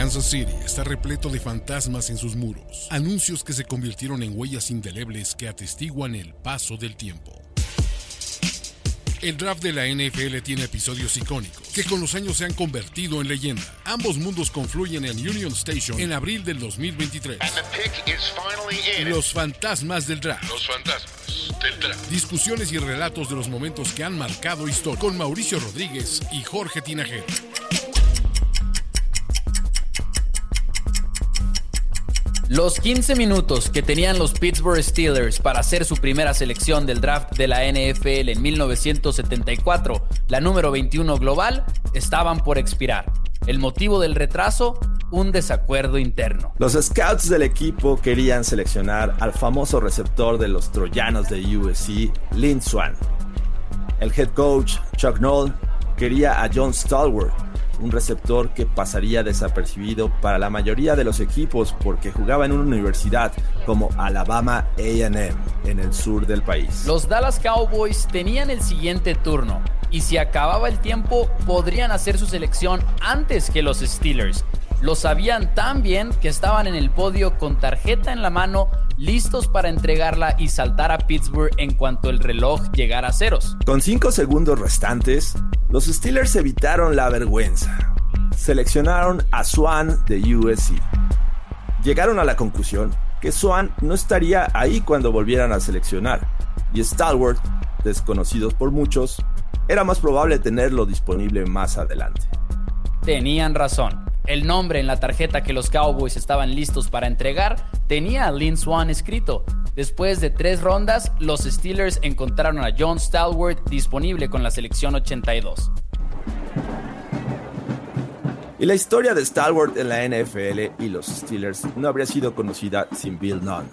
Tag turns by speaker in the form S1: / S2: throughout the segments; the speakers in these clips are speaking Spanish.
S1: Kansas City está repleto de fantasmas en sus muros, anuncios que se convirtieron en huellas indelebles que atestiguan el paso del tiempo. El draft de la NFL tiene episodios icónicos que con los años se han convertido en leyenda. Ambos mundos confluyen en Union Station en abril del 2023. Los fantasmas del draft.
S2: Los fantasmas del draft.
S1: Discusiones y relatos de los momentos que han marcado historia con Mauricio Rodríguez y Jorge Tinajero.
S3: Los 15 minutos que tenían los Pittsburgh Steelers para hacer su primera selección del draft de la NFL en 1974, la número 21 global, estaban por expirar. El motivo del retraso, un desacuerdo interno.
S4: Los scouts del equipo querían seleccionar al famoso receptor de los troyanos de USC, Lynn Swan. El head coach, Chuck Noll, quería a John Stallworth, un receptor que pasaría desapercibido para la mayoría de los equipos porque jugaba en una universidad como Alabama AM en el sur del país.
S3: Los Dallas Cowboys tenían el siguiente turno y si acababa el tiempo podrían hacer su selección antes que los Steelers. Lo sabían tan bien que estaban en el podio con tarjeta en la mano, listos para entregarla y saltar a Pittsburgh en cuanto el reloj llegara a ceros.
S4: Con cinco segundos restantes, los Steelers evitaron la vergüenza. Seleccionaron a Swan de USC. Llegaron a la conclusión que Swan no estaría ahí cuando volvieran a seleccionar, y Stalwart, desconocidos por muchos, era más probable tenerlo disponible más adelante.
S3: Tenían razón. El nombre en la tarjeta que los Cowboys estaban listos para entregar tenía a Lynn Swan escrito. Después de tres rondas, los Steelers encontraron a John Stalwart disponible con la selección 82.
S4: Y la historia de Stalwart en la NFL y los Steelers no habría sido conocida sin Bill Nunn,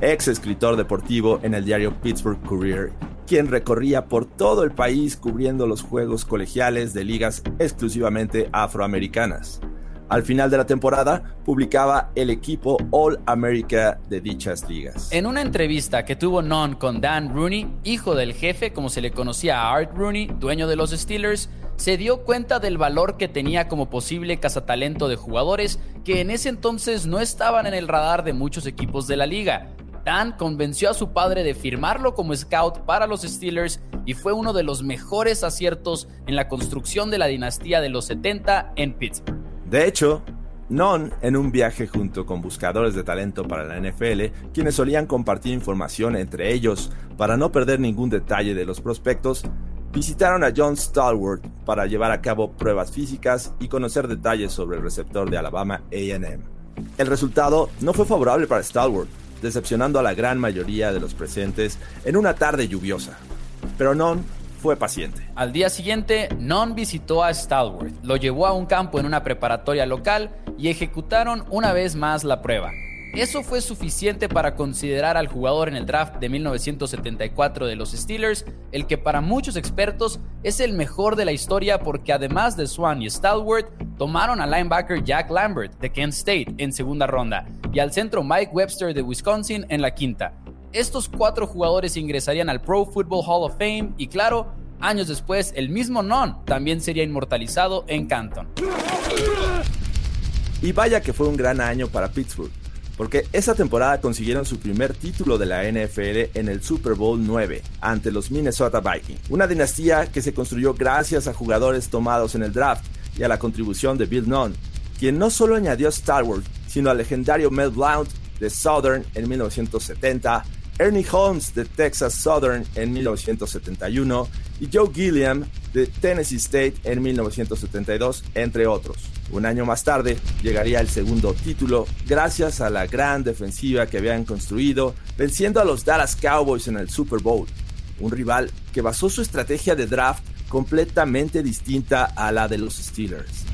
S4: ex escritor deportivo en el diario Pittsburgh Courier, quien recorría por todo el país cubriendo los juegos colegiales de ligas exclusivamente afroamericanas. Al final de la temporada, publicaba el equipo All America de dichas ligas.
S3: En una entrevista que tuvo Non con Dan Rooney, hijo del jefe, como se le conocía a Art Rooney, dueño de los Steelers, se dio cuenta del valor que tenía como posible cazatalento de jugadores que en ese entonces no estaban en el radar de muchos equipos de la liga. Dan convenció a su padre de firmarlo como scout para los Steelers y fue uno de los mejores aciertos en la construcción de la dinastía de los 70 en Pittsburgh.
S4: De hecho, Non, en un viaje junto con buscadores de talento para la NFL, quienes solían compartir información entre ellos para no perder ningún detalle de los prospectos, visitaron a John Stallworth para llevar a cabo pruebas físicas y conocer detalles sobre el receptor de Alabama AM. El resultado no fue favorable para Stallworth, decepcionando a la gran mayoría de los presentes en una tarde lluviosa. Pero Non fue paciente.
S3: Al día siguiente, Non visitó a Stalwart, lo llevó a un campo en una preparatoria local y ejecutaron una vez más la prueba. Eso fue suficiente para considerar al jugador en el draft de 1974 de los Steelers, el que para muchos expertos es el mejor de la historia porque además de Swan y Stalwart, tomaron al linebacker Jack Lambert de Kent State en segunda ronda y al centro Mike Webster de Wisconsin en la quinta. Estos cuatro jugadores ingresarían al Pro Football Hall of Fame y claro, años después el mismo Non también sería inmortalizado en Canton.
S4: Y vaya que fue un gran año para Pittsburgh, porque esa temporada consiguieron su primer título de la NFL en el Super Bowl 9 ante los Minnesota Vikings, una dinastía que se construyó gracias a jugadores tomados en el draft y a la contribución de Bill Nunn, quien no solo añadió Star Wars, sino al legendario Mel Blount de Southern en 1970 Ernie Holmes de Texas Southern en 1971 y Joe Gilliam de Tennessee State en 1972, entre otros. Un año más tarde llegaría el segundo título gracias a la gran defensiva que habían construido, venciendo a los Dallas Cowboys en el Super Bowl, un rival que basó su estrategia de draft completamente distinta a la de los Steelers.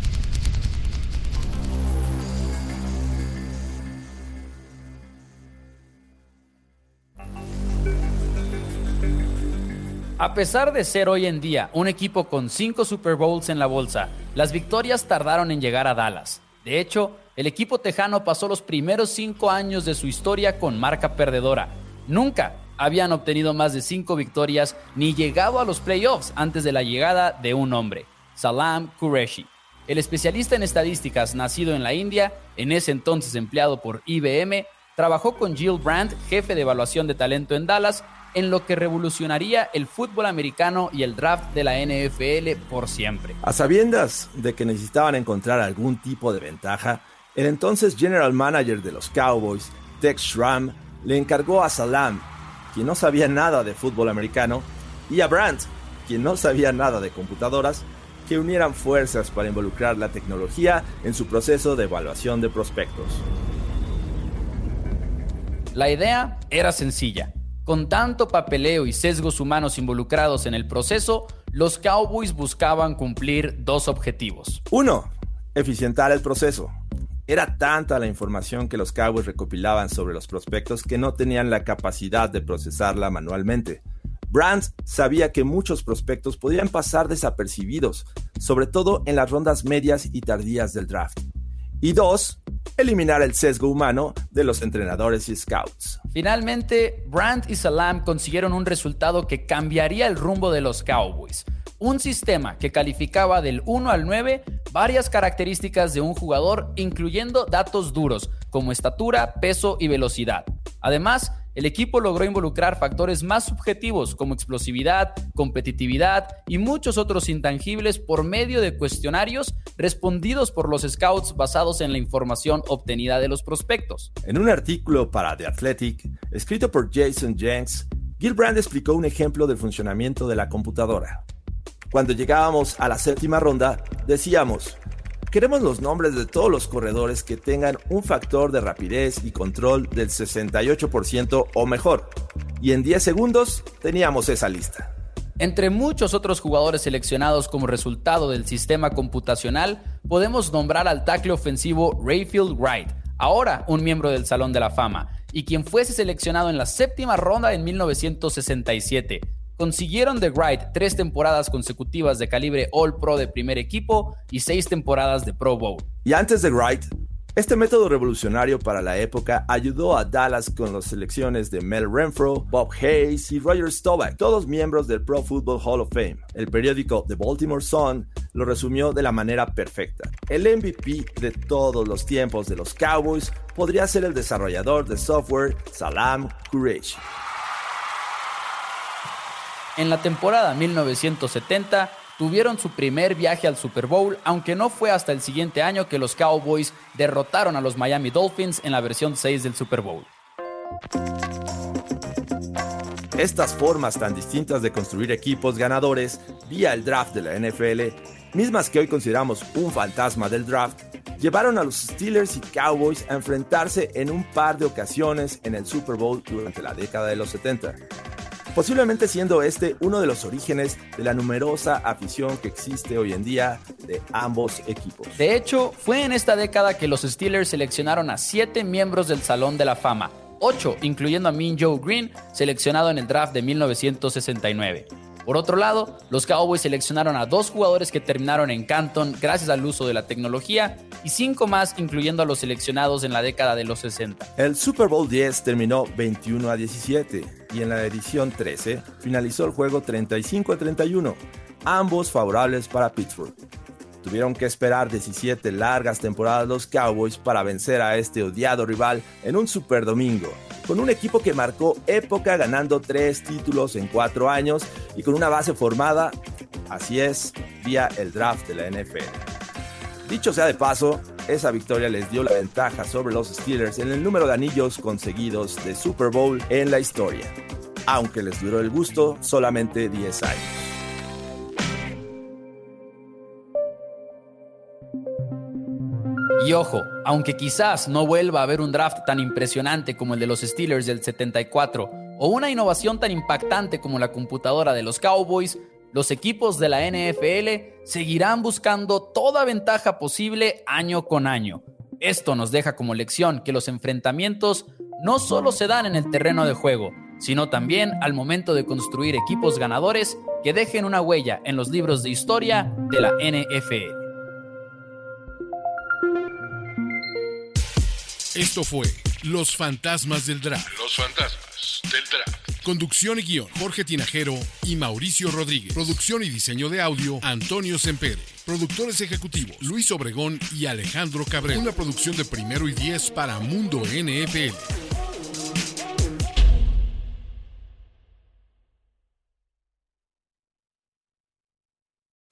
S3: A pesar de ser hoy en día un equipo con 5 Super Bowls en la bolsa, las victorias tardaron en llegar a Dallas. De hecho, el equipo tejano pasó los primeros 5 años de su historia con marca perdedora. Nunca habían obtenido más de 5 victorias ni llegado a los playoffs antes de la llegada de un hombre, Salam Qureshi. el especialista en estadísticas nacido en la India, en ese entonces empleado por IBM, trabajó con Jill Brandt, jefe de evaluación de talento en Dallas, en lo que revolucionaría el fútbol americano y el draft de la NFL por siempre.
S4: A sabiendas de que necesitaban encontrar algún tipo de ventaja, el entonces general manager de los Cowboys, Tex Schramm, le encargó a Salam, quien no sabía nada de fútbol americano, y a Brandt, quien no sabía nada de computadoras, que unieran fuerzas para involucrar la tecnología en su proceso de evaluación de prospectos.
S3: La idea era sencilla con tanto papeleo y sesgos humanos involucrados en el proceso, los Cowboys buscaban cumplir dos objetivos.
S4: Uno, eficientar el proceso. Era tanta la información que los Cowboys recopilaban sobre los prospectos que no tenían la capacidad de procesarla manualmente. Brands sabía que muchos prospectos podían pasar desapercibidos, sobre todo en las rondas medias y tardías del draft. Y dos, eliminar el sesgo humano de los entrenadores y scouts.
S3: Finalmente, Brandt y Salam consiguieron un resultado que cambiaría el rumbo de los Cowboys. Un sistema que calificaba del 1 al 9 varias características de un jugador, incluyendo datos duros como estatura, peso y velocidad. Además, el equipo logró involucrar factores más subjetivos como explosividad, competitividad y muchos otros intangibles por medio de cuestionarios respondidos por los scouts basados en la información obtenida de los prospectos.
S4: En un artículo para The Athletic, escrito por Jason Jenks, Gilbrand explicó un ejemplo del funcionamiento de la computadora. Cuando llegábamos a la séptima ronda, decíamos, Queremos los nombres de todos los corredores que tengan un factor de rapidez y control del 68% o mejor. Y en 10 segundos teníamos esa lista.
S3: Entre muchos otros jugadores seleccionados como resultado del sistema computacional, podemos nombrar al tackle ofensivo Rayfield Wright, ahora un miembro del Salón de la Fama, y quien fuese seleccionado en la séptima ronda en 1967 consiguieron de Wright tres temporadas consecutivas de calibre All Pro de primer equipo y seis temporadas de Pro Bowl.
S4: Y antes de Wright, este método revolucionario para la época ayudó a Dallas con las selecciones de Mel Renfro, Bob Hayes y Roger Staubach, todos miembros del Pro Football Hall of Fame. El periódico The Baltimore Sun lo resumió de la manera perfecta. El MVP de todos los tiempos de los Cowboys podría ser el desarrollador de software Salam Qureshi.
S3: En la temporada 1970 tuvieron su primer viaje al Super Bowl, aunque no fue hasta el siguiente año que los Cowboys derrotaron a los Miami Dolphins en la versión 6 del Super Bowl.
S4: Estas formas tan distintas de construir equipos ganadores vía el draft de la NFL, mismas que hoy consideramos un fantasma del draft, llevaron a los Steelers y Cowboys a enfrentarse en un par de ocasiones en el Super Bowl durante la década de los 70 posiblemente siendo este uno de los orígenes de la numerosa afición que existe hoy en día de ambos equipos.
S3: De hecho, fue en esta década que los Steelers seleccionaron a siete miembros del Salón de la Fama, ocho incluyendo a Mean Joe Green, seleccionado en el draft de 1969. Por otro lado, los Cowboys seleccionaron a dos jugadores que terminaron en Canton gracias al uso de la tecnología y cinco más incluyendo a los seleccionados en la década de los 60.
S4: El Super Bowl 10 terminó 21 a 17 y en la edición 13 finalizó el juego 35 a 31, ambos favorables para Pittsburgh. Tuvieron que esperar 17 largas temporadas los Cowboys para vencer a este odiado rival en un Super Domingo, con un equipo que marcó época ganando tres títulos en cuatro años y con una base formada, así es, vía el draft de la NFL. Dicho sea de paso, esa victoria les dio la ventaja sobre los Steelers en el número de anillos conseguidos de Super Bowl en la historia, aunque les duró el gusto solamente 10 años.
S3: Y ojo, aunque quizás no vuelva a haber un draft tan impresionante como el de los Steelers del 74 o una innovación tan impactante como la computadora de los Cowboys, los equipos de la NFL seguirán buscando toda ventaja posible año con año. Esto nos deja como lección que los enfrentamientos no solo se dan en el terreno de juego, sino también al momento de construir equipos ganadores que dejen una huella en los libros de historia de la NFL.
S1: Esto fue Los Fantasmas del Draft.
S2: Los Fantasmas.
S1: Conducción y guion, Jorge Tinajero y Mauricio Rodríguez. Producción y diseño de audio, Antonio Sempere. Productores ejecutivos, Luis Obregón y Alejandro Cabrera. Una producción de primero y diez para Mundo NFL.